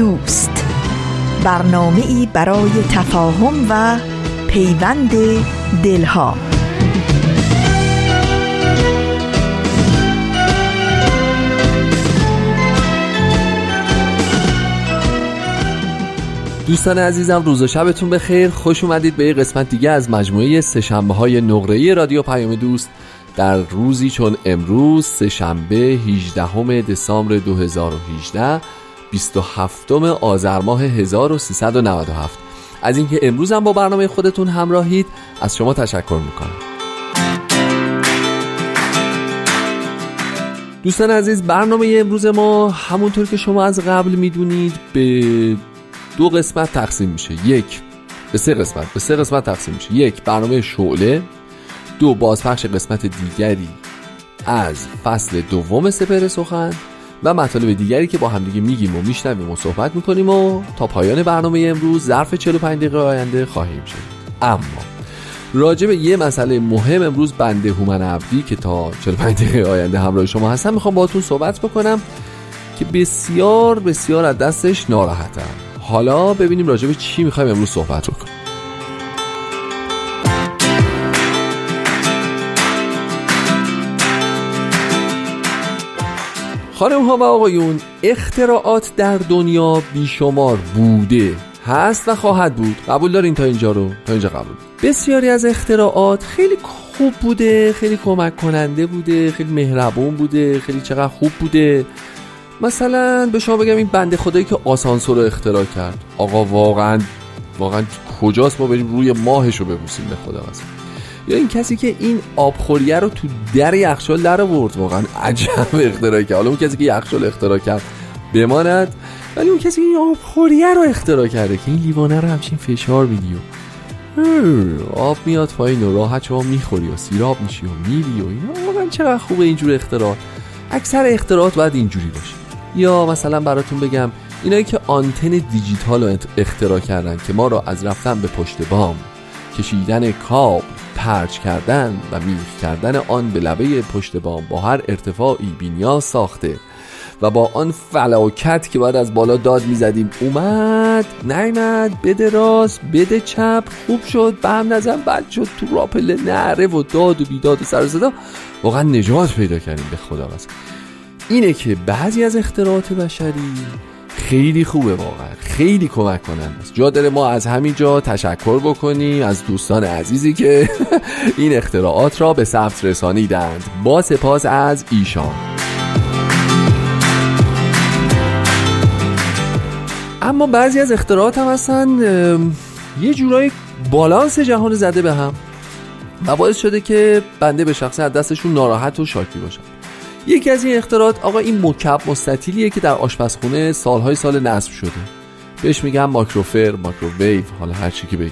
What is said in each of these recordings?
دوست. برنامه ای برای تفاهم و پیوند دلها. دوستان عزیزم روز و شبتون بخیر. خوش اومدید به یه قسمت دیگه از مجموعه سهشنبه های نقره رادیو پیام دوست. در روزی چون امروز سهشنبه 18 دسامبر 2018 27 آذر ماه 1397 از اینکه امروز هم با برنامه خودتون همراهید از شما تشکر می‌کنم. دوستان عزیز برنامه امروز ما همونطور که شما از قبل می‌دونید به دو قسمت تقسیم میشه. یک به سه قسمت به سه قسمت تقسیم میشه. یک برنامه شعله. دو بازپخش قسمت دیگری از فصل دوم سپر سخن. و مطالب دیگری که با همدیگه میگیم و میشنویم و صحبت می‌کنیم و تا پایان برنامه امروز ظرف 45 دقیقه آینده خواهیم شد. اما راجع به یه مسئله مهم امروز بنده هومن عبدی که تا 45 دقیقه آینده همراه شما هستم می‌خوام باهاتون صحبت بکنم که بسیار بسیار از دستش ناراحتم حالا ببینیم راجع به چی می‌خوایم امروز صحبت بکنیم. خانم ها و آقایون اختراعات در دنیا بیشمار بوده هست و خواهد بود. قبول دارین تا اینجا رو؟ تا اینجا قبول. بسیاری از اختراعات خیلی خوب بوده خیلی کمک کننده بوده خیلی مهربون بوده خیلی چقدر خوب بوده. مثلا به شما بگم این بنده خدایی که آسانسور رو اختراع کرد. آقا واقعا واقعا کجاست؟ ما بریم روی ماهش رو ببوسیم به خدا مثلا یا این کسی که این آبخوریه رو تو در یخچال در آورد. واقعا عجب اختراع کرد. حالا اون کسی که یخچال اختراع کرد بماند ولی اون کسی که این آبخوریه رو اختراع کرده که این لیوانه رو همچین فشار میدی آب میاد پایین و راحت شما می‌خوری و سیراب میشی و میری و اینا. واقعا چقدر خوبه اینجور اختراع. اکثر اختراعات باید اینجوری باشه. یا مثلا براتون بگم اینایی که آنتن دیجیتال رو اختراع کردن که ما را از رفتن به پشت بام. کشیدن کابل پرچ کردن و میخ کردن آن به لبه پشت بام با هر ارتفاعی بینیاز ساخته و با آن فلاکت که باید از بالا داد می‌زدیم. اومد نیمد بده راست بده چپ خوب شد به هم نزن بد شد تو راپله نره و داد و بیداد و سر صدا. واقعا نجات پیدا کردیم به خدا مثلا اینه که بعضی از اختراعات بشری خیلی خوبه واقعا. خیلی کمک کنند جا داره ما از همینجا تشکر بکنیم از دوستان عزیزی که این اختراعات را به ثبت رسانیدند. با سپاس از ایشان. اما بعضی از اختراعات هم هستن یه جورایی بالانس جهان زده به هم. و باعث شده که بنده به شخص از دستشون ناراحت و شاکی باشم یکی از این اختراعات آقا این مکب مستطیلیه که در آشپزخونه سالهای سال نصب شده. بهش میگن ماکروفر ماکروویو حالا هر چی که بگی.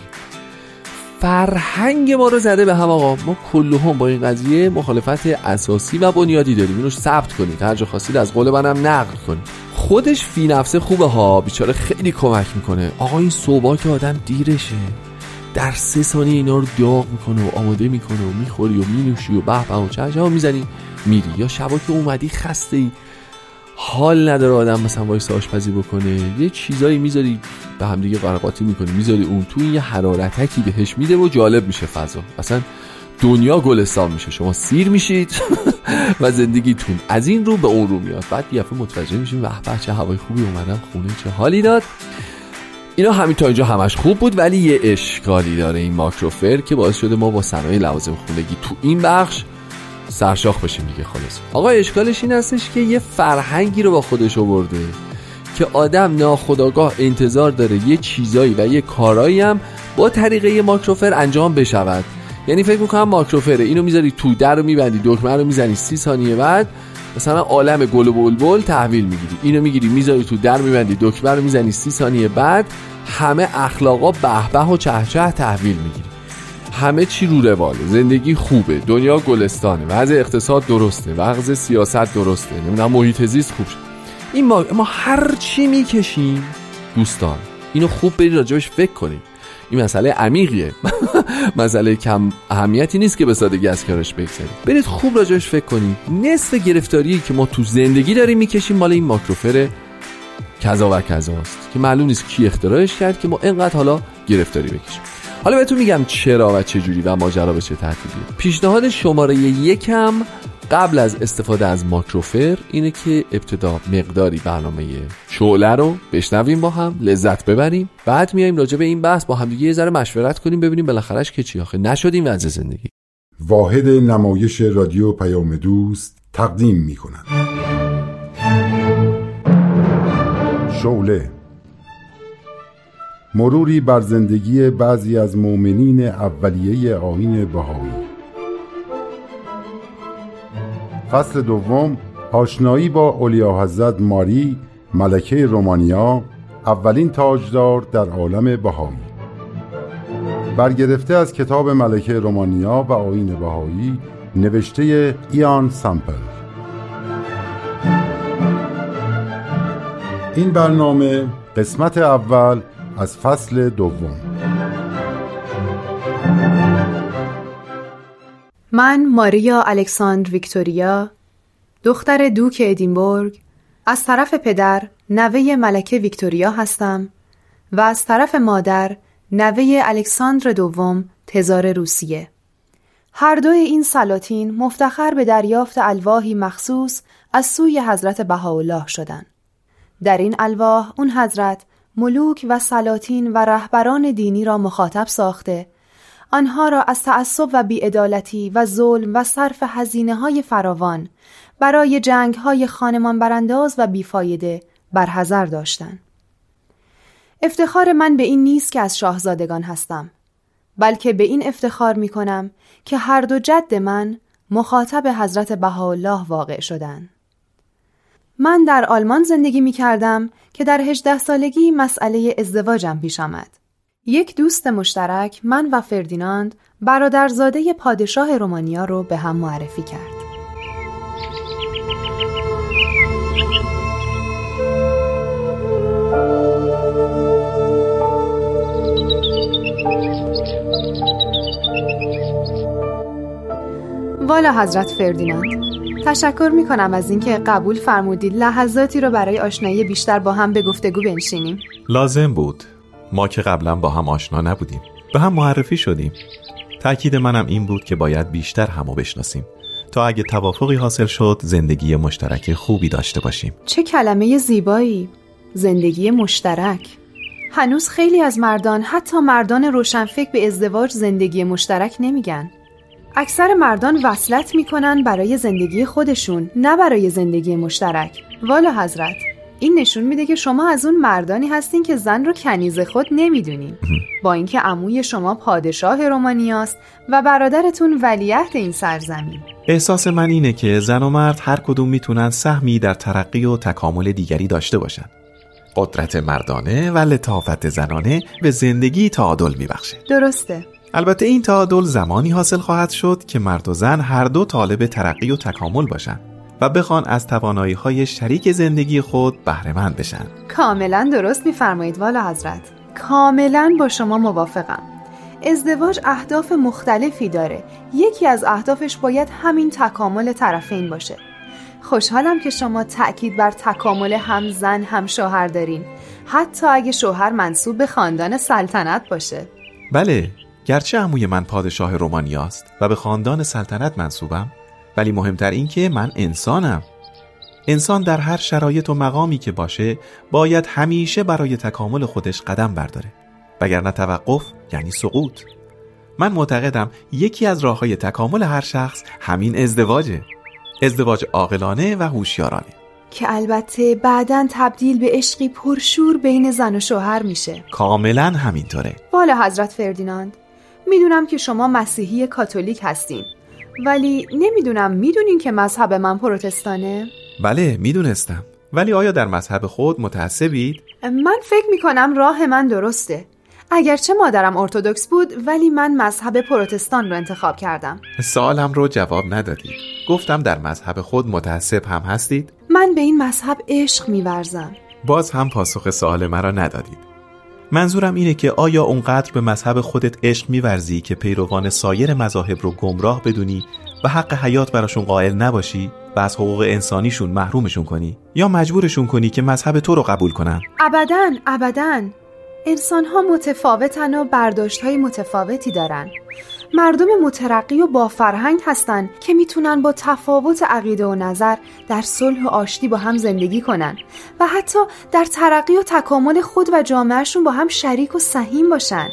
فرهنگ ما رو زده به هم آقا. ما کلهم با این قضیه مخالفت اساسی و بنیادی داریم. اینو ثبت کنید. هر جا خواستید از قول منم نقل کنید. خودش فی نفسه خوبه ها. بیچاره خیلی کمک می‌کنه. آقا این صبح که آدم دیرشه. در سه ثانیه اینا رو داغ می‌کنه و آماده می‌کنه و می‌خوری و مینوشی و به به و چه می‌زنی. میری یا شبا که اومدی خسته ای حال نداره آدم مثلا وایسه آشپزی بکنه. یه چیزایی می‌ذاری به هم دیگه قرقاتی می‌کنی. می‌ذاری اون تو یه حرارتکی بهش میده و جالب میشه فضا. اصلا دنیا گلستان میشه. شما سیر میشید و زندگیتون از این رو به اون رو میاد. بعد یه متوجه میشیم به چه هوای خوبی اومدن خونه چه حالی داد. اینا همین تا اینجا همش خوب بود ولی یه اشکالی داره این ماکروفر که باعث شده ما با صنایع لوازم خونگی تو این بخش سرشاخ بشیم دیگه خلاص. آقا اشکالش این هستش که یه فرهنگی رو با خودش آورده که آدم ناخداگاه انتظار داره یه چیزایی و یه کارایی هم با طریقه ماکروفر انجام بشود. یعنی فکر می‌کنم ماکروفره. اینو می‌ذاری تو در رو میبندی دکمه رو می‌زنی سی ثانیه بعد مثلا عالم گل و بلبل تحویل می‌گیری. اینو می‌گیری می‌ذاری تو در میبندی دکمه رو می‌زنی سی ثانیه بعد همه اخلاقا به و چهچه تحویل می‌گیری. همه چی رو رواله. زندگی خوبه. دنیا گلستانه. وضع اقتصاد درسته. وضع سیاست درسته. نمی‌دونم محیط زیست خوب این ما, ما هر چی می‌کشیم دوستان اینو خوب برید راجبش فکر کنیم این مسئله عمیقیه. مسئله کم اهمیتی نیست که به سادگی از کارش بگذارید برید خوب راجبش فکر کنید. نصف گرفتاری که ما تو زندگی داریم می‌کشیم مال این ماکروفر کذا و کذاست. که معلوم نیست کی اختراعش کرد که ما اینقدر حالا گرفتاری بکشیم. حالا بهتون میگم چرا و چه جوری و ماجرا به چه ترتیبی. پیشنهاد شماره یکم قبل از استفاده از ماکروفر اینه که ابتدا مقداری برنامه شعله رو بشنویم با هم لذت ببریم. بعد میایم راجع به این بحث با هم دیگه یه ذره مشورت کنیم ببینیم بالاخرهش که چی. آخه نشدیم وضع زندگی. واحد نمایش رادیو پیام دوست تقدیم می کند شعله مروری بر زندگی بعضی از مؤمنین اولیه آین بهایی. فصل دوم آشنایی با اولیا حضرت ماری ملکه رومانیا اولین تاجدار در عالم بهایی. برگرفته از کتاب ملکه رومانیا و آین بهایی نوشته ایان سامپل. این برنامه قسمت اول از فصل دوم. من ماریا الکساندر ویکتوریا دختر دوک ادینبورگ از طرف پدر نوه ملکه ویکتوریا هستم و از طرف مادر نوه الکساندر دوم تزار روسیه. هر دوی این سلاطین مفتخر به دریافت الواحی مخصوص از سوی حضرت بهاءالله شدند در این الواح اون حضرت ملوک و سلاطین و رهبران دینی را مخاطب ساخته آنها را از تعصب و بیعدالتی و ظلم و صرف هزینه های فراوان برای جنگ های خانمان برانداز و بیفایده برحضر داشتند. افتخار من به این نیست که از شاهزادگان هستم بلکه به این افتخار می کنم که هر دو جد من مخاطب حضرت بهاءالله واقع شدند. من در آلمان زندگی می کردم که در هجده سالگی مسئله ازدواجم پیش آمد. یک دوست مشترک من و فردیناند برادرزاده پادشاه رومانیا رو به هم معرفی کرد. والا حضرت فردیناند تشکر می کنم از اینکه قبول فرمودید لحظاتی رو برای آشنایی بیشتر با هم به گفتگو بنشینیم. لازم بود. ما که قبلا با هم آشنا نبودیم. به هم معرفی شدیم. تأکید منم این بود که باید بیشتر همو بشناسیم. تا اگه توافقی حاصل شد زندگی مشترک خوبی داشته باشیم. چه کلمه زیبایی. زندگی مشترک. هنوز خیلی از مردان حتی مردان روشنفکر به ازدواج زندگی مشترک نمیگن. اکثر مردان وصلت می‌کنن برای زندگی خودشون نه برای زندگی مشترک. والا حضرت این نشون میده که شما از اون مردانی هستین که زن رو کنیز خود نمی‌دونین. با اینکه عموی شما پادشاه رومانیاست و برادرتون ولیعهد این سرزمین. احساس من اینه که زن و مرد هر کدوم می‌تونن سهمی در ترقی و تکامل دیگری داشته باشن. قدرت مردانه و لطافت زنانه به زندگی تعادل میبخشه. درسته. البته این تعادل زمانی حاصل خواهد شد که مرد و زن هر دو طالب ترقی و تکامل باشند و بخوان از توانایی های شریک زندگی خود بهرهمند بشن. کاملا درست میفرمایید والا حضرت. کاملا با شما موافقم. ازدواج اهداف مختلفی داره. یکی از اهدافش باید همین تکامل طرفین باشه. خوشحالم که شما تأکید بر تکامل هم زن هم شوهر دارین. حتی اگه شوهر منصوب به خاندان سلطنت باشه. بله گرچه عموی من پادشاه رومانیاست و به خاندان سلطنت منصوبم ولی مهمتر این که من انسانم. انسان در هر شرایط و مقامی که باشه باید همیشه برای تکامل خودش قدم برداره. وگرنه توقف یعنی سقوط. من معتقدم یکی از راه های تکامل هر شخص همین ازدواجه. ازدواج عاقلانه و هوشیارانه. که البته بعدا تبدیل به عشقی پرشور بین زن و شوهر میشه. کاملا همینطوره. والا حضرت فردیناند. می‌دونم که شما مسیحی کاتولیک هستین. ولی نمی‌دونم می‌دونین که مذهب من پروتستانه؟ بله می‌دونستم. ولی آیا در مذهب خود متعصبید؟ من فکر می‌کنم راه من درسته. اگرچه مادرم ارتودکس بود ولی من مذهب پروتستان رو انتخاب کردم. سوالم رو جواب ندادید. گفتم در مذهب خود متعصب هم هستید؟ من به این مذهب عشق میورزم. باز هم پاسخ سوال مرا ندادید. منظورم اینه که آیا اونقدر به مذهب خودت عشق میورزی که پیروان سایر مذاهب رو گمراه بدونی و حق حیات براشون قائل نباشی و از حقوق انسانیشون محرومشون کنی؟ یا مجبورشون کنی که مذهب تو رو قبول کنن؟ ابدا ابدا. انسان ها متفاوتن و برداشت های متفاوتی دارن. مردم مترقی و با فرهنگ هستن که می‌تونن با تفاوت عقیده و نظر در صلح و آشتی با هم زندگی کنن و حتی در ترقی و تکامل خود و جامعهشون با هم شریک و سهیم باشن.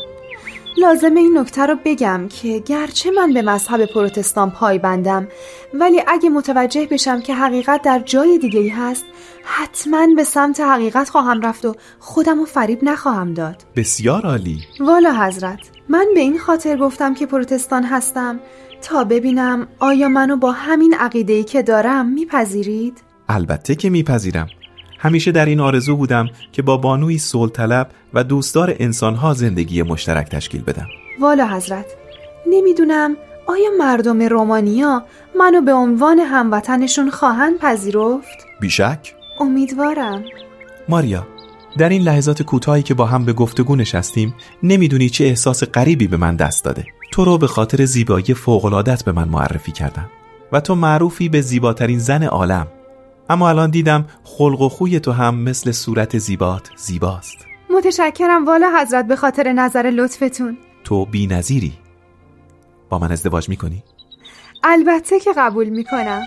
لازم این نکته رو بگم که گرچه من به مذهب پروتستان پایبندم ولی اگه متوجه بشم که حقیقت در جای دیگه ای هست حتما به سمت حقیقت خواهم رفت و خودم رو فریب نخواهم داد. بسیار عالی. والا حضرت. من به این خاطر گفتم که پروتستان هستم. تا ببینم آیا منو با همین عقیده‌ای که دارم میپذیرید؟ البته که میپذیرم. همیشه در این آرزو بودم که با بانوی صلح طلب و دوستدار انسانها زندگی مشترک تشکیل بدم. والا حضرت نمی‌دونم آیا مردم رومانیا منو به عنوان هموطنشون خواهند پذیرفت؟ بیشک؟ امیدوارم. ماریا در این لحظات کوتاهی که با هم به گفتگو نشستیم نمی‌دونی چه احساس غریبی به من دست داده. تو رو به خاطر زیبایی فوقلادت به من معرفی کردم و تو معروفی به زیباترین زن عالم. اما الان دیدم خلق و خوی تو هم مثل صورت زیبات زیباست. متشکرم والا حضرت به خاطر نظر لطفتون. تو بی نظیری. با من ازدواج می‌کنی؟ البته که قبول می‌کنم.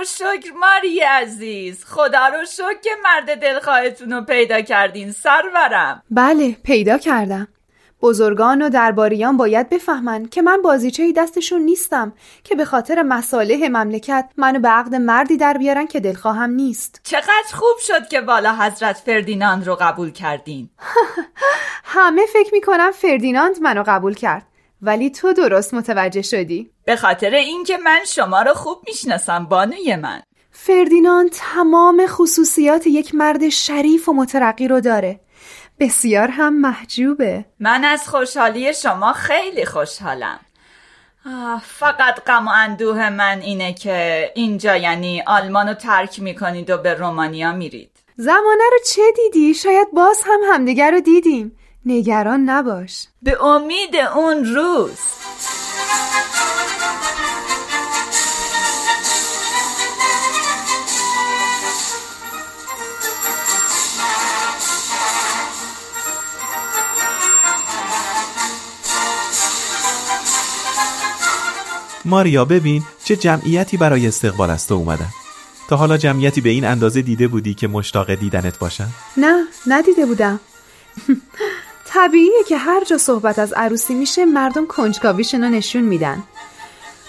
رو شکر ماری عزیز. خدا رو شکر که مرد دلخواهتون رو پیدا کردین سرورم. بله پیدا کردم. بزرگان و درباریان باید بفهمن که من بازیچه دستشون نیستم که به خاطر مصالح مملکت منو به عقد مردی در بیارن که دلخواهم نیست. چقدر خوب شد که والا حضرت فردیناند رو قبول کردین. همه فکر می‌کنم فردیناند منو قبول کرد. ولی تو درست متوجه شدی. به خاطر اینکه من شما رو خوب می‌شناسم بانوی من. فردیناند تمام خصوصیات یک مرد شریف و مترقی رو داره. بسیار هم محجوبه. من از خوشحالی شما خیلی خوشحالم. فقط غم و اندوه من اینه که اینجا یعنی آلمان رو ترک می‌کنید و به رومانیا میرید. زمانه رو چه دیدی؟ شاید باز هم همدیگر رو دیدیم. نگران نباش. به امید اون روز. ماریا ببین چه جمعیتی برای استقبال از تو اومدن. تا حالا جمعیتی به این اندازه دیده بودی که مشتاق دیدنت باشن؟ نه ندیده بودم. طبیعیه که هر جا صحبت از عروسی میشه مردم کنجکاویشون رو نشون میدن.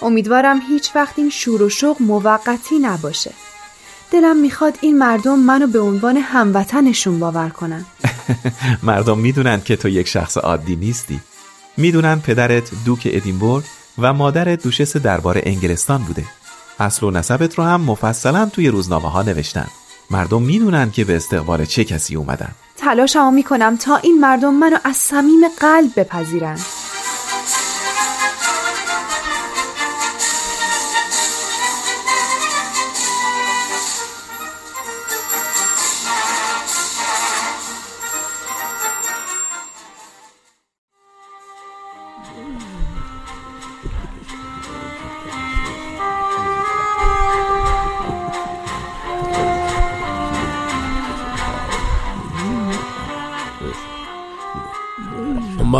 امیدوارم هیچ وقت این شور و شوق موقتی نباشه. دلم می‌خواد این مردم منو به عنوان هموطنشون باور کنن. مردم می‌دونن که تو یک شخص عادی نیستی. می‌دونن پدرت دوک ادینبورگ و مادرت دوشس دربار انگلستان بوده. اصل و نسبت رو هم مفصلا توی روزنامه ها نوشتن. مردم می‌دونن که به استقبال چه کسی اومدن. تلاشمو می‌کنم تا این مردم منو از صمیم قلب بپذیرن.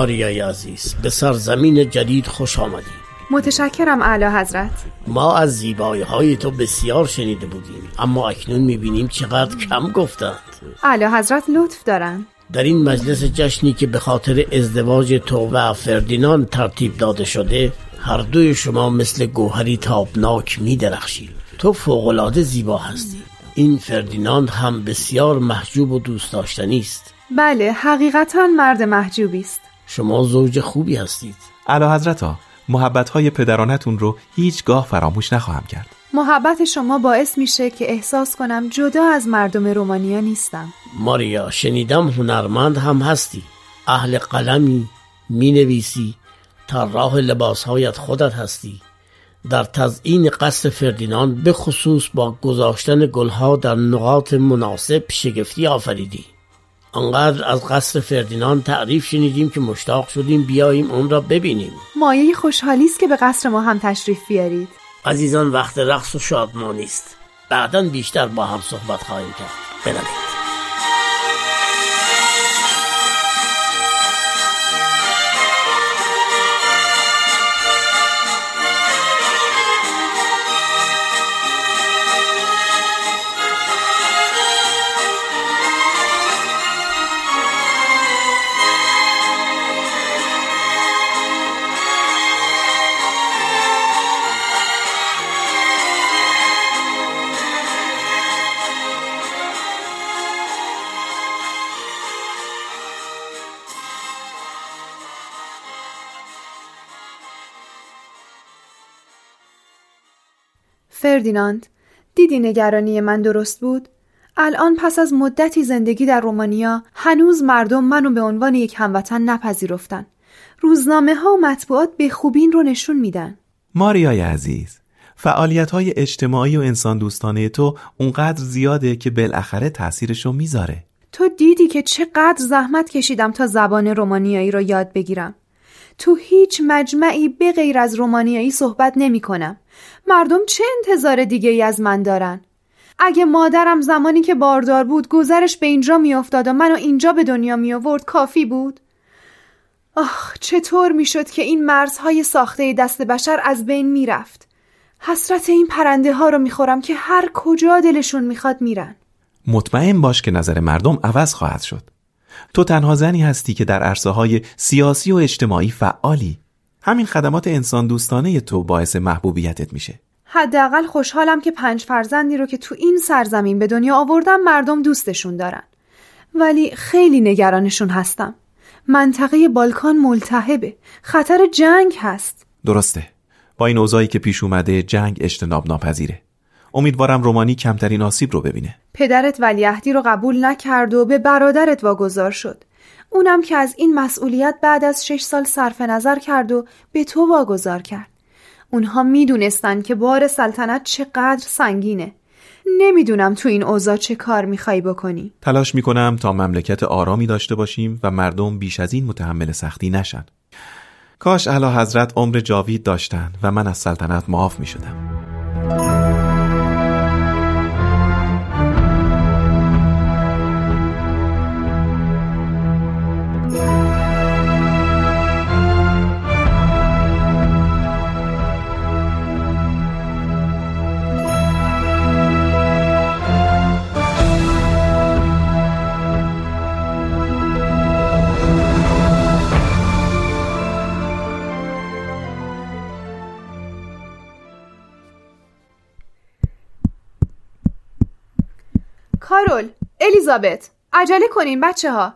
ماریای عزیز به سرزمین جدید خوش آمدی. متشکرم اعلی حضرت. ما از زیبایی های تو بسیار شنیده بودیم اما اکنون می‌بینیم چقدر کم گفتند. اعلی حضرت لطف دارن. در این مجلس جشنی که به خاطر ازدواج تو و فردیناند ترتیب داده شده هر دوی شما مثل گوهری تابناک می درخشید تو فوقالعاده زیبا هستی. این فردیناند هم بسیار محجوب و دوست داشتنی است. بله حقیقتا مرد محجوبی است. شما زوج خوبی هستید. اعلی حضرت ها محبتهای پدرانتون رو هیچگاه فراموش نخواهم کرد. محبت شما باعث میشه که احساس کنم جدا از مردم رومانیا نیستم. ماریا شنیدم هنرمند هم هستی. اهل قلمی می نویسی طراح لباسهایت خودت هستی. در تزئین قصر فردیناند به خصوص با گذاشتن گلها در نقاط مناسب شگفتی آفریدی. آنقدر از قصر فردیناند تعریف شنیدیم که مشتاق شدیم بیاییم اون را ببینیم. مایه خوشحالی است که به قصر ما هم تشریف بیارید. عزیزان وقت رقص و شادمانی است. بعدا بیشتر با هم صحبت خواهیم کرد. بروید فردیناند دیدی نگرانی من درست بود؟ الان پس از مدتی زندگی در رومانیا هنوز مردم منو به عنوان یک هموطن نپذیرفتن. روزنامه ها و مطبوعات به خوبی این رو نشون میدن. ماریای عزیز فعالیت های اجتماعی و انسان دوستانه تو اونقدر زیاده که بالاخره تاثیرشو می‌ذاره تو دیدی که چقدر زحمت کشیدم تا زبان رومانیایی رو یاد بگیرم. تو هیچ مجمعی به غیر از رومانیایی صحبت نمی کنم. مردم چه انتظار دیگه ای از من دارن؟ اگه مادرم زمانی که باردار بود گذرش به اینجا میافتاد و منو اینجا به دنیا می آورد کافی بود؟ آخ چطور می‌شد که این مرزهای ساخته دست بشر از بین می‌رفت؟ حسرت این پرنده ها رو می‌خورم که هر کجا دلشون می‌خواد میرن. مطمئن باش که نظر مردم عوض خواهد شد تو تنها زنی هستی که در عرصه های سیاسی و اجتماعی فعالی. همین خدمات انسان دوستانه تو باعث محبوبیتت میشه. حداقل خوشحالم که پنج فرزندی رو که تو این سرزمین به دنیا آوردم مردم دوستشون دارن. ولی خیلی نگرانشون هستم. منطقه بالکان ملتهبه. خطر جنگ هست. درسته. با این اوضاعی که پیش اومده جنگ اجتناب ناپذیره امیدوارم رومانی کمترین آسیب رو ببینه. پدرت ولیعهدی رو قبول نکرد و به برادرت واگذار شد. اونم که از این مسئولیت بعد از شش سال صرف نظر کرد و به تو واگذار کرد. اونها می‌دونستن که بار سلطنت چقدر سنگینه. نمی‌دونم تو این اوضاع چه کار می‌خوای بکنی. تلاش می‌کنم تا مملکت آرامی داشته باشیم و مردم بیش از این متحمل سختی نشن. کاش اعلی حضرت عمر جاوید داشتن و من از سلطنت معاف می‌شدم. کارول الیزابت عجله کنین بچه ها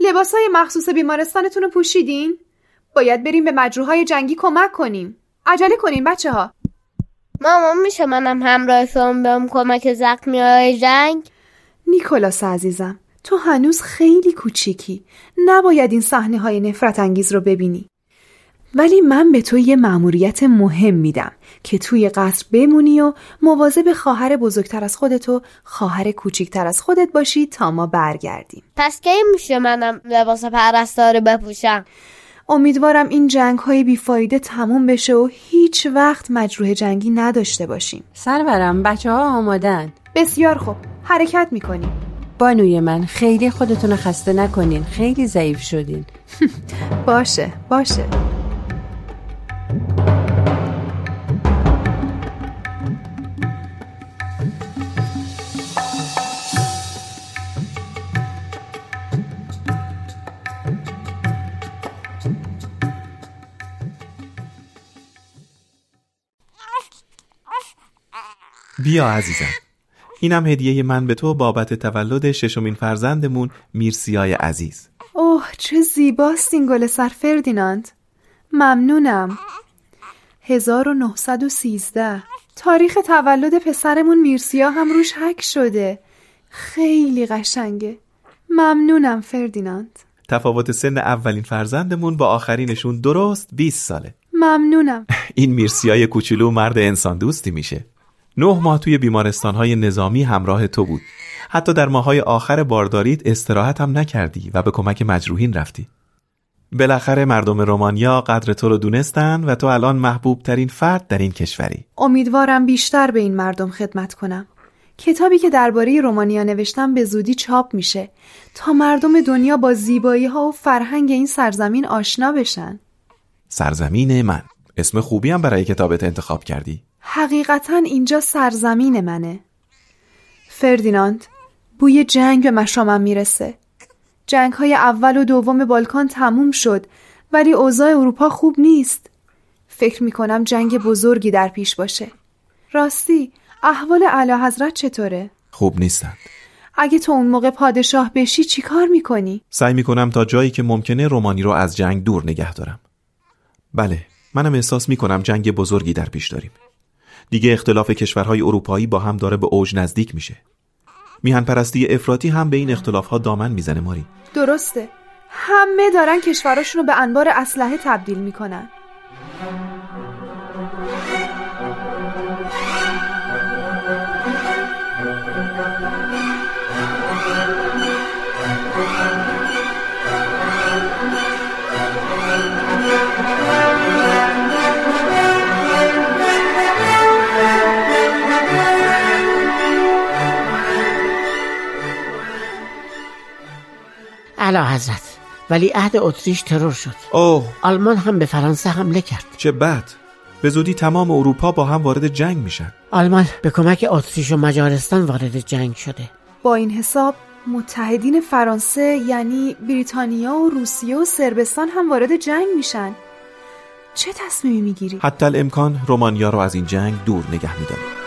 لباس های مخصوص بیمارستانتون رو پوشیدین؟ باید بریم به مجروحای جنگی کمک کنیم. عجله کنین بچه ها مامان میشه منم همراه شما بیام کمک زخمی های جنگ؟ نیکولاس عزیزم تو هنوز خیلی کوچیکی. نباید این صحنه های نفرت انگیز رو ببینی. ولی من به تو یه مأموریت مهم میدم. که توی قصر بمونی و مواظب خواهر بزرگتر از خودت و خواهر کوچیکتر از خودت باشی تا ما برگردیم. پس کی میشه منم لباس پرستاره بپوشم؟ امیدوارم این جنگ های بیفایده تموم بشه و هیچ وقت مجروح جنگی نداشته باشیم. سرورم بچه ها آمادن. بسیار خوب. حرکت می‌کنیم بانوی من خیلی خودتون رو خسته نکنین. خیلی ضعیف شدین. باشه باشه. بیا عزیزم. اینم هدیه من به تو بابت تولد ششمین فرزندمون میرسیای عزیز. اوه چه زیباست این گل سر فردیناند. ممنونم. 1913 تاریخ تولد پسرمون میرسیا هم روش حک شده. خیلی قشنگه. ممنونم فردیناند. تفاوت سن اولین فرزندمون با آخرینشون درست 20 ساله. ممنونم. این میرسیای کوچولو مرد انسان دوستی میشه. نه ماه توی بیمارستانهای نظامی همراه تو بود. حتی در ماهای آخر بارداریت استراحت هم نکردی و به کمک مجروحین رفتی. بالاخره مردم رومانیا قدر تو رو دونستن و تو الان محبوب ترین فرد در این کشوری. امیدوارم بیشتر به این مردم خدمت کنم. کتابی که درباره رومانیا نوشتم به زودی چاپ میشه. تا مردم دنیا با زیبایی ها و فرهنگ این سرزمین آشنا بشن. سرزمین من. اسم خوبی هم برای کتابت انتخاب کردی. حقیقتا اینجا سرزمین منه. فردیناند بوی جنگ به مشامم می‌رسه. جنگ های اول و دوم بالکان تموم شد ولی اوضاع اروپا خوب نیست. فکر می‌کنم جنگ بزرگی در پیش باشه. راستی احوال اعلی حضرت چطوره؟ خوب نیستند. اگه تو اون موقع پادشاه بشی چی کار می‌کنی؟ سعی می‌کنم تا جایی که ممکنه رومانی رو از جنگ دور نگه دارم. بله منم احساس می‌کنم جنگ بزرگی در پیش داریم. دیگه اختلاف کشورهای اروپایی با هم داره به اوج نزدیک میشه. میهن پرستی افراطی هم به این اختلاف ها دامن می‌زنه ماری. درسته. همه دارن کشوراشون رو به انبار اسلحه تبدیل می‌کنن. اعلی حضرت ولی عهد اتریش ترور شد. اوه. آلمان هم به فرانسه حمله کرد. چه بد. به زودی تمام اروپا با هم وارد جنگ میشن. آلمان به کمک اتریش و مجارستان وارد جنگ شده. با این حساب متحدین فرانسه یعنی بریتانیا و روسیه و سربستان هم وارد جنگ میشن. چه تصمیمی می‌گیری؟ حتی الامکان رومانیا رو از این جنگ دور نگه میداریم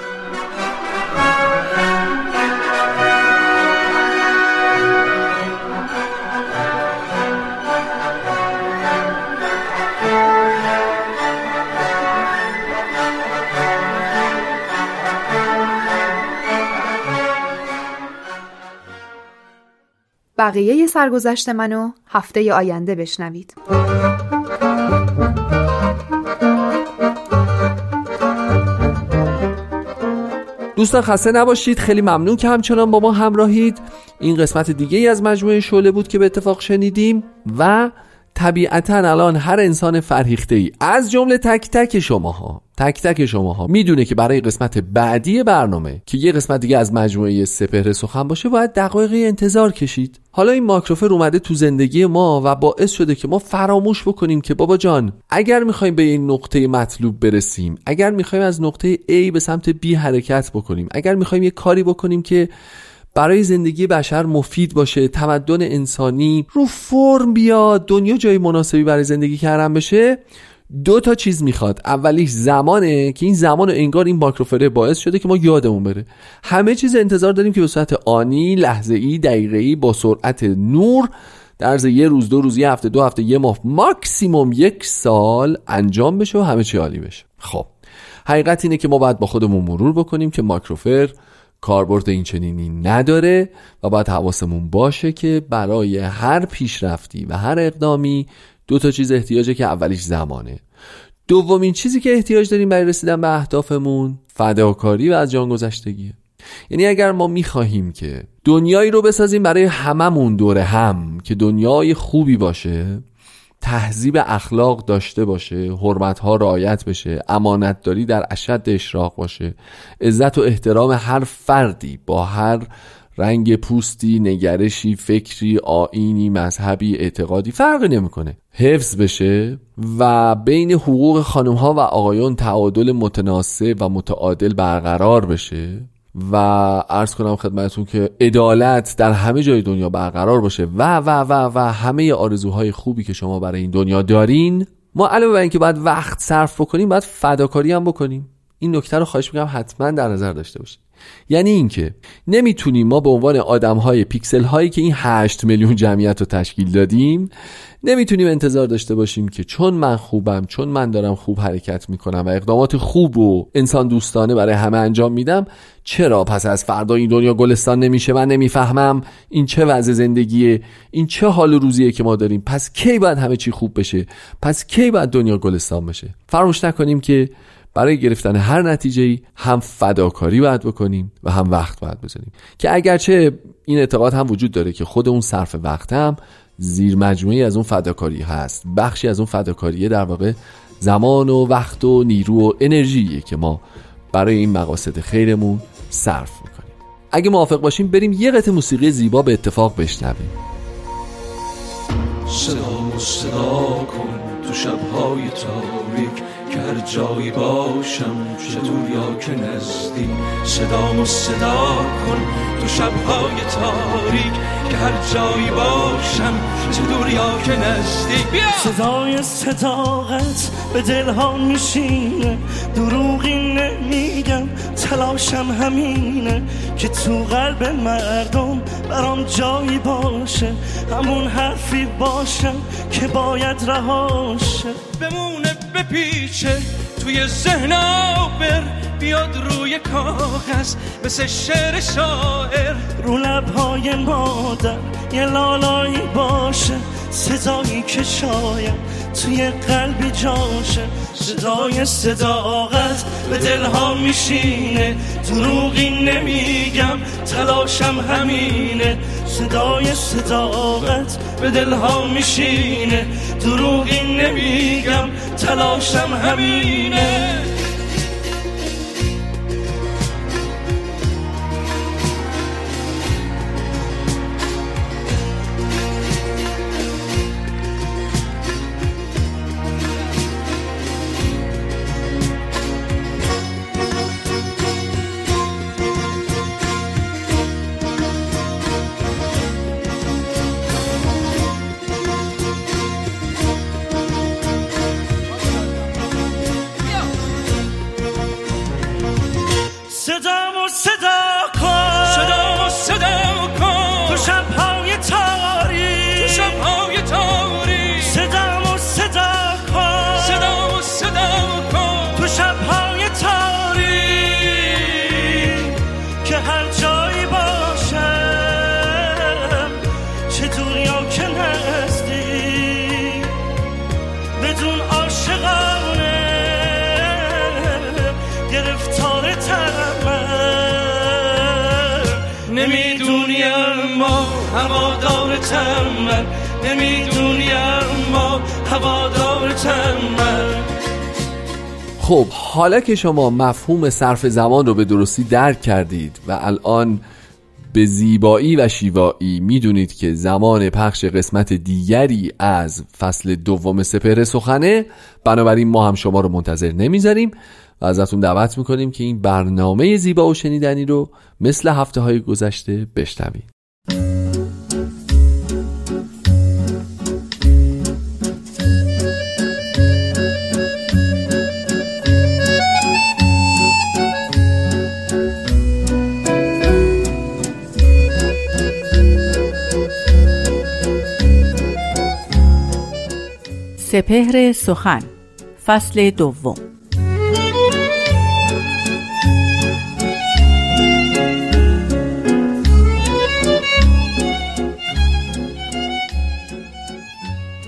بقیه سرگذشت منو هفته آینده بشنوید. دوستان خسته نباشید. خیلی ممنون که همچنان با ما همراهید. این قسمت دیگه ای از مجموعه شعله بود که به اتفاق شنیدیم و طبیعتا الان هر انسان فرهیخته ای از جمله تک تک شماها تک تک شماها می‌دونه که برای قسمت بعدی برنامه که یه قسمت دیگه از مجموعه سپهر سخن باشه باید دقایقی انتظار کشید. حالا این ماکروفر اومده تو زندگی ما و باعث شده که ما فراموش بکنیم که بابا جان اگر می‌خوایم به این نقطه مطلوب برسیم اگر می‌خوایم از نقطه A به سمت B حرکت بکنیم اگر می‌خوایم یه کاری بکنیم که برای زندگی بشر مفید باشه تمدن انسانی رو فرم بیاد دنیا جای مناسبی برای زندگی کردن بشه دو تا چیز می‌خواد. اولیش زمانه که این زمان و انگار این ماکروفره باعث شده که ما یادمون بره. همه چیز انتظار داریم که به صورت آنی لحظه ای دقیقه ای با سرعت نور در یه روز دو روز یه هفته دو هفته یه ماه ماکسیموم یک سال انجام بشه و همه چی عالی بشه. خب حقیقت اینه که ما باید با خودمون مرور بکنیم که ماکروفر کاربرد این چنینی نداره و باید حواسمون باشه که برای هر پیشرفتی و هر اقدامی دو تا چیز احتیاجه که اولیش زمانه. دومین چیزی که احتیاج داریم برای رسیدن به اهدافمون فداکاری و از جان گذشتگیه. یعنی اگر ما می‌خواهیم که دنیایی رو بسازیم برای هممون دوره هم که دنیای خوبی باشه تهذیب اخلاق داشته باشه حرمت ها رعایت بشه امانت داری در اشد اشراق باشه عزت و احترام هر فردی با هر رنگ پوستی نگرشی فکری آینی مذهبی اعتقادی فرقی نمی‌کنه. حفظ بشه و بین حقوق خانم ها و آقایان تعادل متناسب و متعادل برقرار بشه. و عرض کنم خدمتون که عدالت در همه جای دنیا برقرار باشه و و و و همه آرزوهای خوبی که شما برای این دنیا دارین. ما علاوه بر اینکه باید وقت صرف بکنیم باید فداکاری هم بکنیم. این نکته رو خواهش می‌کنم حتما در نظر داشته باشید. یعنی اینکه نمی‌تونیم ما به عنوان آدم های پیکسل هایی که این 8 میلیون جمعیت رو تشکیل دادیم نمی‌تونیم انتظار داشته باشیم که چون من خوبم چون من دارم خوب حرکت می‌کنم و اقدامات خوب و انسان دوستانه برای همه انجام میدم چرا پس از فردا این دنیا گلستان نمیشه من نمی‌فهمم؟ این چه وضع زندگیه؟ این چه حال روزیه که ما داریم؟ پس کی باید همه چی خوب بشه؟ پس کی باید دنیا گلستان بشه؟ فراموش نکنیم که برای گرفتن هر نتیجه هم فداکاری باید بکنیم و هم وقت باید بذاریم. که اگرچه این اعتقاد هم وجود داره که خود اون صرف وقت هم زیر مجموعی از اون فداکاری هست. بخشی از اون فداکاریه در واقع زمان و وقت و نیرو و انرژیه که ما برای این مقاصد خیرمون صرف می‌کنیم. اگه موافق باشیم بریم یه قطع موسیقی زیبا به اتفاق بشنویم. صدا صدا کن تو شبهای تاریک. که هر جایی باشم چه دور یا که نزدیک. صدا صدا کن تو شبهای تاریک که هر جایی باشم چه دور یا که نزدیک. بیا! صدای صداقت به دلها میشینه. دروغی نمیگم تلاشم همینه که تو قلب مردم برام جایی باشه. همون حرفی باشم که باید رهاشه. بمونه بپیچه توی ذهن بر بیاد روی کاغذ مثل شعر شاعر. رو لبهای مادر یه لالایی باشه صدایی که شاید توی قلبی جاشه صدای صداقت به دلها میشینه. دروغی نمیگم تلاشم همینه. صدای صداقت به دلها میشینه. دروغی نمیگم تلاشم همینه. خب حالا که شما مفهوم صرف زمان رو به درستی درک کردید و الان به زیبایی و شیوایی می‌دونید که زمان پخش قسمت دیگری از فصل دوم سپهر سخنه بنابراین ما هم شما رو منتظر نمی‌ذاریم و ازتون دعوت می‌کنیم که این برنامه زیبا و شنیدنی رو مثل هفته های گذشته بشنوید. سپهر سخن فصل دوم.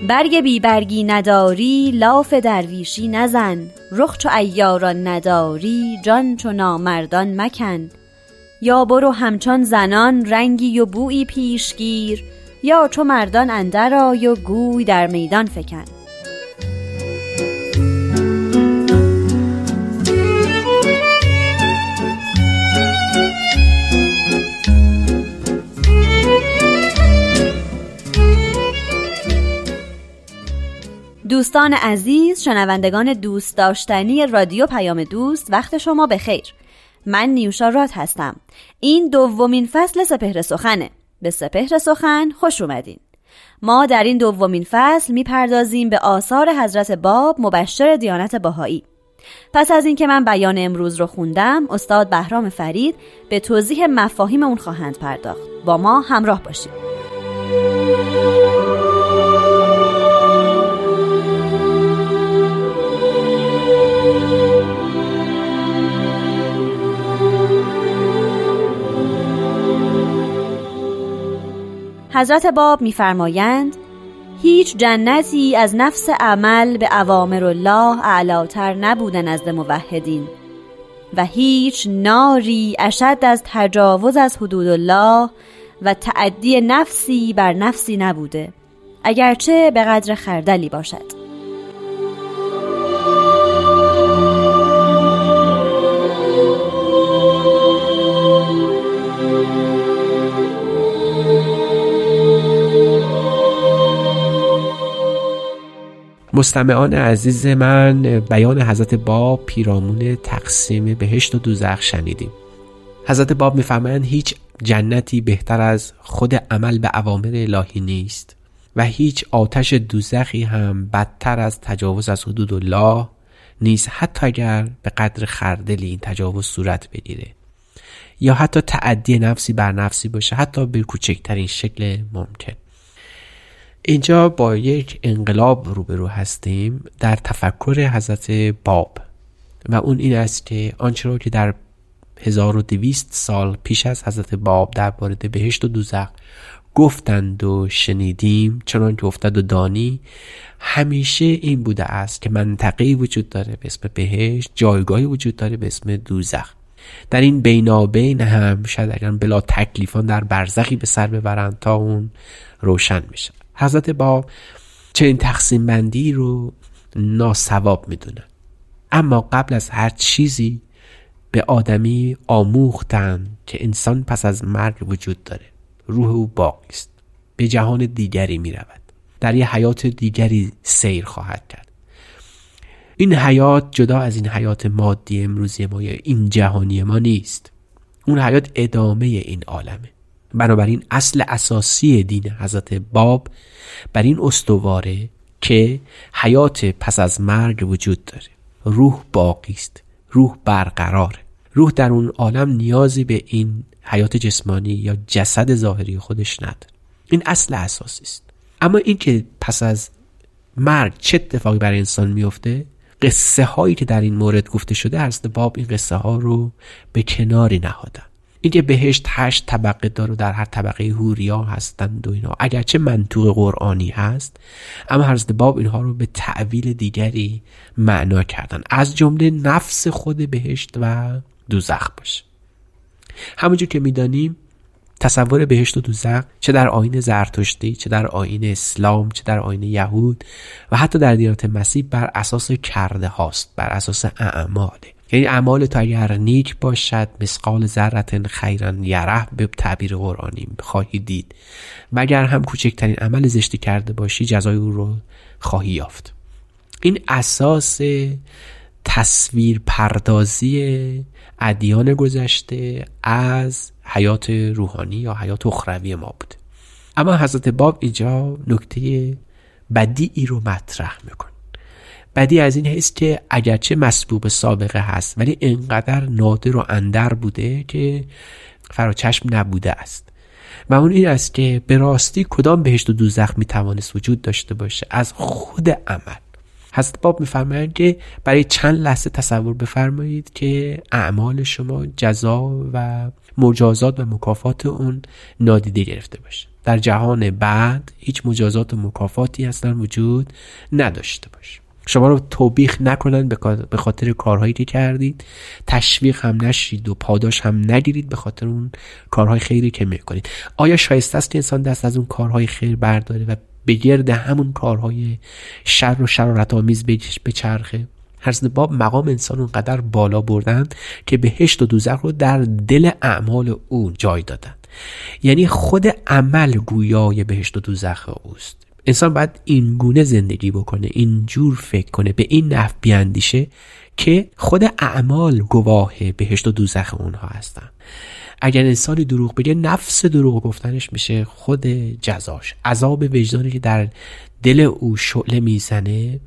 برگ بی برگی نداری لاف درویشی نزن. رخ چو ایاران نداری جان چو نامردان مکن. یا برو همچون زنان رنگی و بویی پیشگیر. یا چو مردان اندر آی و گوی در میدان فکن. دوستان عزیز شنوندگان دوست داشتنی رادیو پیام دوست وقت شما به خیر. من نیوشا راد هستم. این دومین فصل سپهر سخنه. به سپهر سخن خوش اومدین. ما در این دومین فصل می‌پردازیم به آثار حضرت باب مبشر دیانت باهایی پس از اینکه من بیان امروز رو خوندم استاد بهرام فرید به توضیح مفاهیم اون خواهند پرداخت. با ما همراه باشید. حضرت باب میفرمایند هیچ جنتی از نفس عمل به اوامر الله اعلاتر نبودن نزد موحدین و هیچ ناری اشد از تجاوز از حدود الله و تعدی نفسی بر نفسی نبوده اگرچه به قدر خردلی باشد. مستمعان عزیز من بیان حضرت باب پیرامون تقسیم بهشت و دوزخ شنیدیم. حضرت باب می‌فهمند هیچ جنتی بهتر از خود عمل به اوامر الهی نیست و هیچ آتش دوزخی هم بدتر از تجاوز از حدود الله نیست حتی اگر به قدر خردلی این تجاوز صورت بگیره. یا حتی تعدی نفسی بر نفسی باشه حتی به کوچکترین شکل ممکن. اینجا با یک انقلاب روبرو هستیم در تفکر حضرت باب و اون این است که آنچه را که در 1200 سال پیش از حضرت باب در وارد بهشت و دوزخ گفتند و شنیدیم چنان که افتد و دانی همیشه این بوده است که منطقی وجود داره به اسم بهشت جایگاهی وجود داره به اسم دوزخ. در این بینابین هم شاید اگر بلا تکلیفان در برزخی به سر ببرند تا اون روشن میشه حضرت با چنین تقسیم بندی رو ناسواب می‌دونن اما قبل از هر چیزی به آدمی آموختن که انسان پس از مرگ وجود داره. روح او باقی است. به جهان دیگری می رود در یه حیات دیگری سیر خواهد کرد. این حیات جدا از این حیات مادی امروزی ما یا این جهانی ما نیست. اون حیات ادامه این عالمه. بنابراین اصل اساسی دین حضرت باب بر این استواره که حیات پس از مرگ وجود داره. روح باقی است روح برقراره. روح در اون عالم نیازی به این حیات جسمانی یا جسد ظاهری خودش نداره. این اصل اساسی است. اما اینکه پس از مرگ چه اتفاقی برای انسان میفته قصه هایی که در این مورد گفته شده حضرت باب این قصه ها رو به کناری نهادن. اینکه بهشت هشت طبقه داره و در هر طبقه هوریا هستند و اینا. اگرچه منطوق قرآنی هست اما حضرت باب اینها رو به تعویل دیگری معنا کردن. از جمله نفس خود بهشت و دوزخ باشه. همونجور که می‌دانیم تصور بهشت و دوزخ چه در آین زرتشتی چه در آین اسلام چه در آین یهود و حتی در دیانت مسیح بر اساس کرده هاست بر اساس اعماله. یعنی اعمال تو اگر نیک باشد مسقال ذرت خیرن یره به تعبیر قرآنی خواهی دید. مگر هم کوچکترین عمل زشتی کرده باشی جزای او رو خواهی یافت. این اساس تصویر پردازی ادیان گذشته از حیات روحانی یا حیات اخروی ما بود. اما حضرت باب اینجا نکته بدی رو مطرح میکن. بدی از این هست که اگرچه مسبوب سابقه هست ولی انقدر نادر و اندر بوده که فراچشم نبوده است. و اون این است که به راستی کدام بهشت و دوزخ می‌توانست وجود داشته باشه؟ از خود عمل. حضرت باب میفرمایند که برای چند لحظه تصور بفرمایید که اعمال شما جزا و مجازات و مکافات اون نادیده گرفته باشه. در جهان بعد هیچ مجازات و مکافاتی اصلا وجود نداشته باشه. شما رو توبیخ نکنن به خاطر کارهایی که کردید. تشویق هم نشید و پاداش هم نگیرید به خاطر اون کارهای خیری که می‌کنید. آیا شایسته است که انسان دست از اون کارهای خیر برداره و به گرد همون کارهای شر و شرارت آمیز به چرخه؟ حضرت باب مقام انسان اونقدر بالا بردن که بهشت و دوزخ رو در دل اعمال او جای دادن یعنی خود عمل گویای بهشت و دوزخ اوست. انسان باید این گونه زندگی بکنه اینجور فکر کنه به این نحو بیاندیشه که خود اعمال گواه بهشت و دوزخ اونها هستن. اگر انسانی دروغ بگه نفس دروغ گفتنش میشه خود جزاش. عذاب وجدانی که در دل او شعله می‌زنه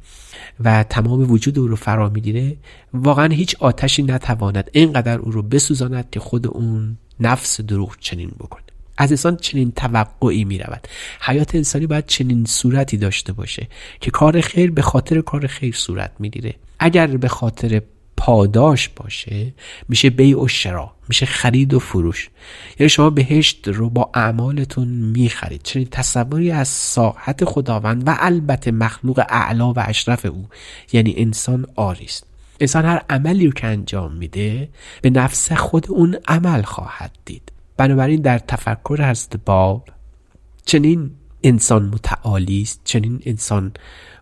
و تمام وجود او رو فرا می‌گیره واقعا هیچ آتشی نتواند اینقدر او رو بسوزاند که خود اون نفس دروغ چنین بکنه. از انسان چنین توقعی می رود حیات انسانی باید چنین صورتی داشته باشه که کار خیر به خاطر کار خیر صورت می‌گیره. اگر به خاطر پاداش باشه میشه بیع و شرا میشه خرید و فروش. یعنی شما بهشت رو با اعمالتون می‌خرید. چنین تصوری از ساحت خداوند و البته مخلوق اعلا و اشرف او یعنی انسان آریست انسان هر عملی رو که انجام میده به نفس خود اون عمل خواهد دید. بنابراین در تفکر حضرت باب چنین انسان متعالی است چنین انسان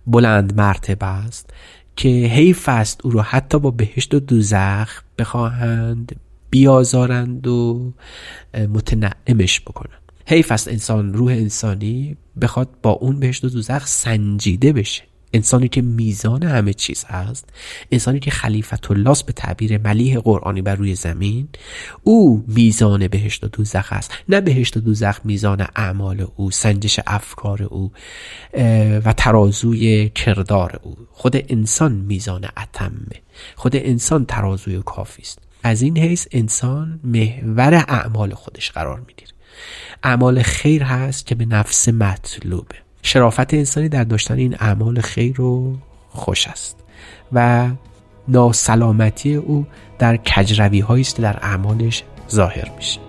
بلند مرتبه است که حیف است او را. حتی با بهشت و دوزخ بخواهند بیازارند و متنعمش بکنند. حیف است انسان روح انسانی بخواد با اون بهشت و دوزخ سنجیده بشه. انسانی که میزان همه چیز هست انسانی که خلیفت الله به تعبیر ملیح قرآنی بر روی زمین او میزان بهشت و دوزخ است. نه بهشت و دوزخ میزان اعمال او سنجش افکار او و ترازوی کردار او. خود انسان میزان اتمه خود انسان ترازوی کافی است. از این حیث انسان محور اعمال خودش قرار می‌گیره. اعمال خیر هست که به نفس مطلوبه. شرافت انسانی در داشتن این اعمال خیر و خوش است و ناسلامتی او در کجروی هایی است در اعمالش ظاهر میشه.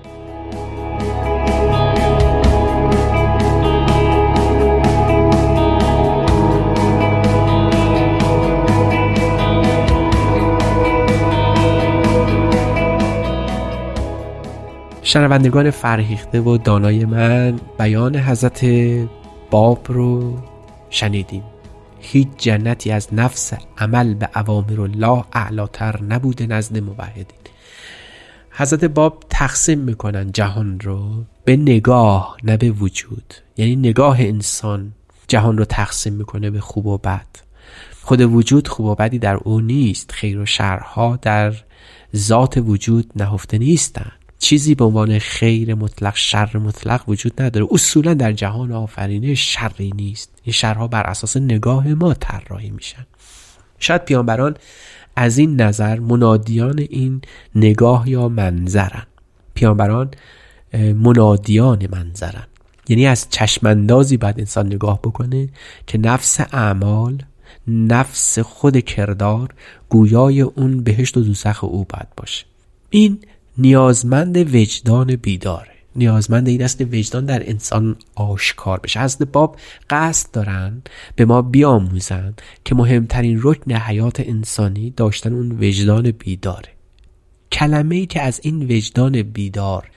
شنوندگان فرهیخته و دانای من بیان حضرت باب رو شنیدیم. هیچ جنتی از نفس عمل به اوامر الله اعلاتر نبوده نزد موحدین. حضرت باب تقسیم می‌کنن جهان رو به نگاه نه به وجود. یعنی نگاه انسان جهان رو تقسیم می‌کنه به خوب و بد. خود وجود خوب و بدی در او نیست. خیر و شرها در ذات وجود نهفته نیستند چیزی به عنوان خیر مطلق شر مطلق وجود نداره. اصولا در جهان آفرینه شری نیست. این شرها بر اساس نگاه ما طراحی میشن. شاید پیانبران از این نظر منادیان این نگاه یا منظرن. پیانبران منادیان منظرن. یعنی از چشماندازی باید انسان نگاه بکنه که نفس اعمال نفس خود کردار گویای اون بهشت و دوزخ او باید باشه. این نیازمند وجدان بیداره نیازمند این است وجدان در انسان آشکار بشه. از باب قصد دارن به ما بیاموزن که مهمترین رکن حیات انسانی داشتن اون وجدان بیداره. کلمه ای که از این وجدان بیدار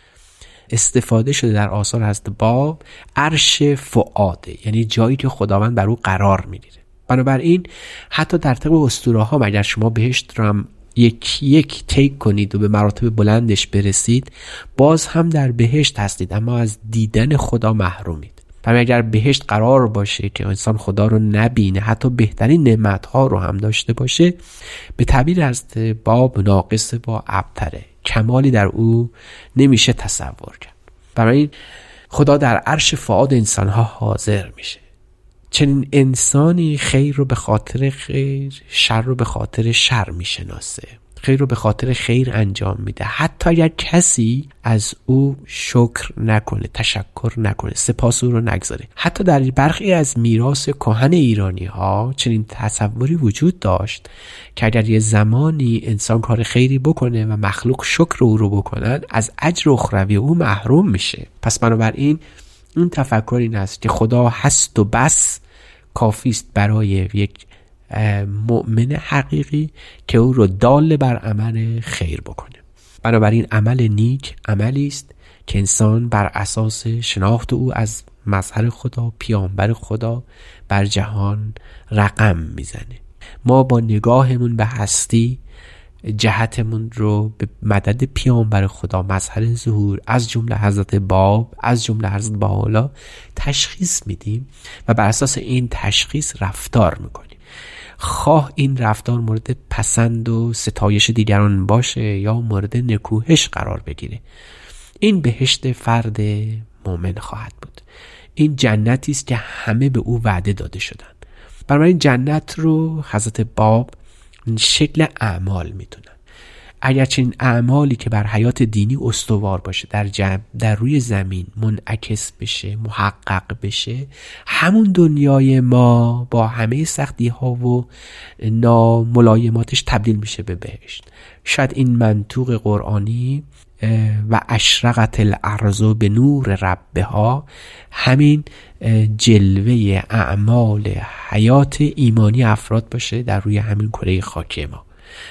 استفاده شده در آثار هست باب عرش فعاده یعنی جایی که خداوند بر او قرار می‌گیره. بنابراین حتی در طبق اسطوره ها مگر شما بهشت رو هم یک یک تیک کنید و به مراتب بلندش برسید باز هم در بهشت هستید اما از دیدن خدا محرومید. و اگر بهشت قرار باشه که انسان خدا رو نبینه حتی بهترین نعمت ها رو هم داشته باشه به تعبیر از باب ناقص با ابتره. کمالی در او نمیشه تصور کرد. برای خدا در عرش فعاد انسان ها حاضر میشه. چنین انسانی خیر رو به خاطر خیر شر رو به خاطر شر می‌شناسه. خیر رو به خاطر خیر انجام میده. حتی اگر کسی از او شکر نکنه تشکر نکنه سپاس او رو نگذاره. حتی در برخی از میراث کهن ایرانی ها چنین تصوری وجود داشت که اگر یه زمانی انسان کار خیری بکنه و مخلوق شکر او رو بکنن از اجر اخروی او محروم میشه. پس بنابراین این تفکر این است که خدا هست و بس کافی است برای یک مؤمن حقیقی که او رو دال بر عمل خیر بکنه. بنابراین عمل نیک عملی است که انسان بر اساس شناخت او از مظهر خدا پیامبر خدا بر جهان رقم می‌زنه. ما با نگاهمون به هستی جهتمون رو به مدد پیامبر خدا مظهر ظهور از جمله حضرت باب از جمله حضرت بالا تشخیص میدیم و بر اساس این تشخیص رفتار می‌کنیم. خواه این رفتار مورد پسند و ستایش دیگران باشه یا مورد نکوهش قرار بگیره. این بهشت فرد مؤمن خواهد بود. این جنتی است که همه به او وعده داده شدند. این جنت رو حضرت باب شکل اعمال می‌دونن. اگر چنین اعمالی که بر حیات دینی استوار باشه در, جب در روی زمین منعکس بشه محقق بشه همون دنیای ما با همه سختی ها و ناملایماتش تبدیل میشه به بهشت. شاید این منطوق قرآنی و اشرقت الارض به نور ربها. همین جلوه اعمال حیات ایمانی افراد باشه در روی همین کره خاکی ما.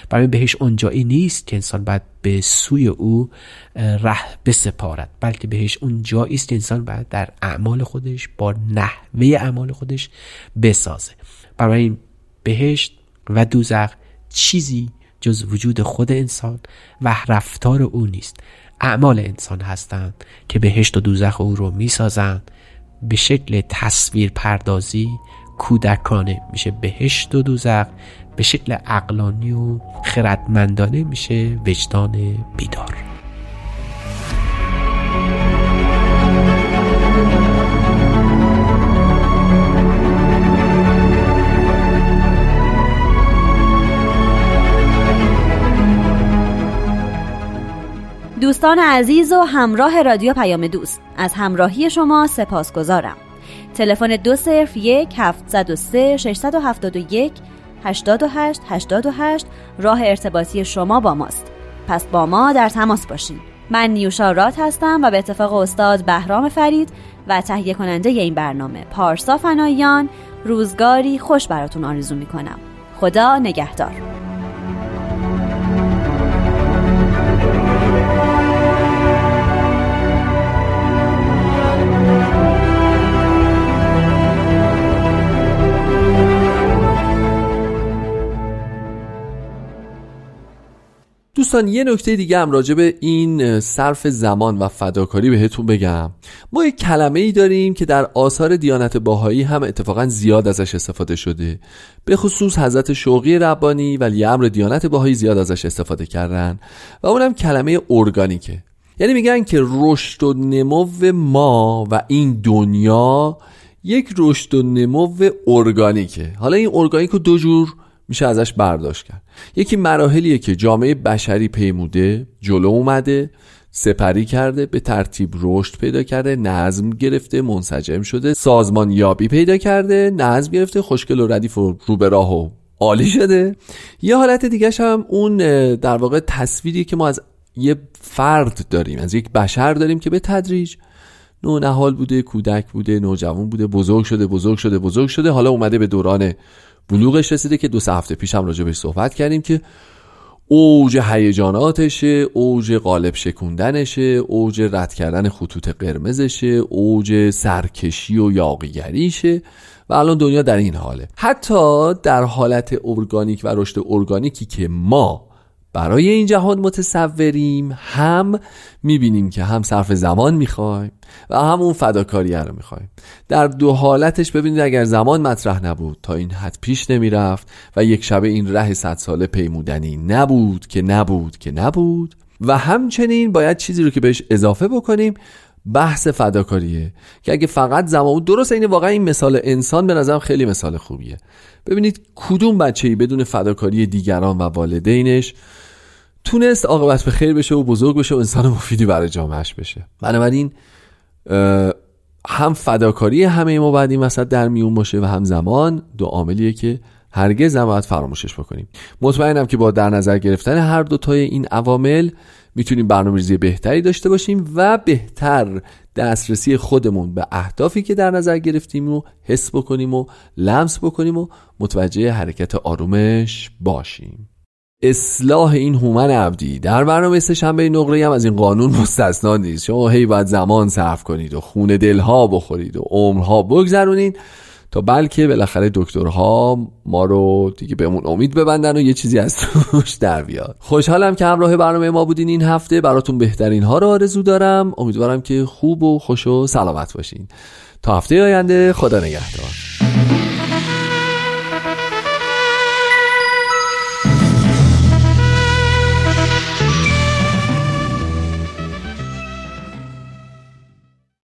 برای بهش اونجایی نیست که انسان باید به سوی او ره بسپارد بلکه بهش اون جایی است که انسان باید در اعمال خودش با نحوه اعمال خودش بسازه. برای بهشت و دوزخ چیزی جز وجود خود انسان و رفتار او نیست. اعمال انسان هستند که بهشت و دوزخ او رو می‌سازند. به شکل تصویر پردازی کودکانه میشه بهشت و دوزخ به شکل اقلانی و خردمندانه میشه وجدان بیدار. دوستان عزیز و همراه رادیو پیام دوست. از همراهی شما سپاس گذارم تلفن دو صرف یک هفت سه ششصد و هفتاد و یک 88 88 راه ارتباطی شما با ماست. پس با ما در تماس باشین. من نیوشا رات هستم و به اتفاق استاد بهرام فرید و تهیه کننده این برنامه پارسا فنایان روزگاری خوش براتون آرزو می‌کنم. خدا نگهدار. دوستان یه نکته دیگه هم راجع به این صرف زمان و فداکاری بهتون بگم. ما یک کلمه ای داریم که در آثار دیانت باهایی هم اتفاقا زیاد ازش استفاده شده. به خصوص حضرت شوقی ربانی ولی امر دیانت باهایی زیاد ازش استفاده کردن و اونم کلمه ارگانیکه. یعنی میگن که رشد و نمو ما و این دنیا یک رشد و نمو ارگانیکه. حالا این ارگانیک رو دو جور میشه ازش برداشت کرد. یکی مراحلیه که جامعه بشری پیموده جلو اومده سپری کرده به ترتیب رشد پیدا کرده نظم گرفته منسجم شده سازمان یابی پیدا کرده نظم گرفته خوشگل و ردیف و رو به راه و عالی شده. یه حالت دیگه هم اون در واقع تصویری که ما از یه فرد داریم از یک بشر داریم که به تدریج نو بوده کودک بوده نوجوان بوده بزرگ شده بزرگ شده بزرگ شده حالا اومده به دوران بلوغش رسیده که دو سه هفته پیش هم راجع صحبت کردیم که اوج هیجاناتشه اوج قالب شکوندنشه اوج رد کردن خطوط قرمزشه اوج سرکشی و یاقیگریشه و الان دنیا در این حاله. حتی در حالت ارگانیک و رشد ارگانیکی که ما برای این جهان متصوریم هم می‌بینیم که هم صرف زمان می‌خوایم و هم اون فداکاریه رو می‌خوایم. در دو حالتش ببینید اگر زمان مطرح نبود تا این حد پیش نمی‌رفت و یک شبه این ره صد ساله پیمودنی نبود که نبود که نبود و همچنین باید چیزی رو که بهش اضافه بکنیم بحث فداکاریه که اگه فقط زمان بود درست این واقعا این مثال انسان به نظرم خیلی مثال خوبیه. ببینید کدوم بچه ای بدون فداکاری دیگران و والدینش تونست عاقبت به خیر بشه و بزرگ بشه و انسان مفیدی برای جامعهش بشه. بنابراین هم فداکاری همه ما بعد این وسط در میون باشه و هم زمان دو عاملیه که هرگز نباید فراموشش بکنیم. مطمئنم که با در نظر گرفتن هر دو تای این عوامل می‌تونیم برنامه‌ریزی بهتری داشته باشیم و بهتر دسترسی خودمون به اهدافی که در نظر گرفتیم رو حس بکنیم و لمس بکنیم و متوجه حرکت آرومش باشیم. اصلاح این هومن عبدی در برنامه شنبه نقره هم از این قانون مستثنا نیست. شما هی باید زمان صرف کنید و خون دلها بخورید و عمرها بگذرونید تا بلکه بالاخره دکترها ما رو دیگه بهمون امید ببندن و یه چیزی از توش در بیاد. خوشحالم که همراه برنامه ما بودین این هفته. براتون بهترین ها رو آرزو دارم. امیدوارم که خوب و خوش و سلامت باشین. تا هفته آینده خدا نگهدار.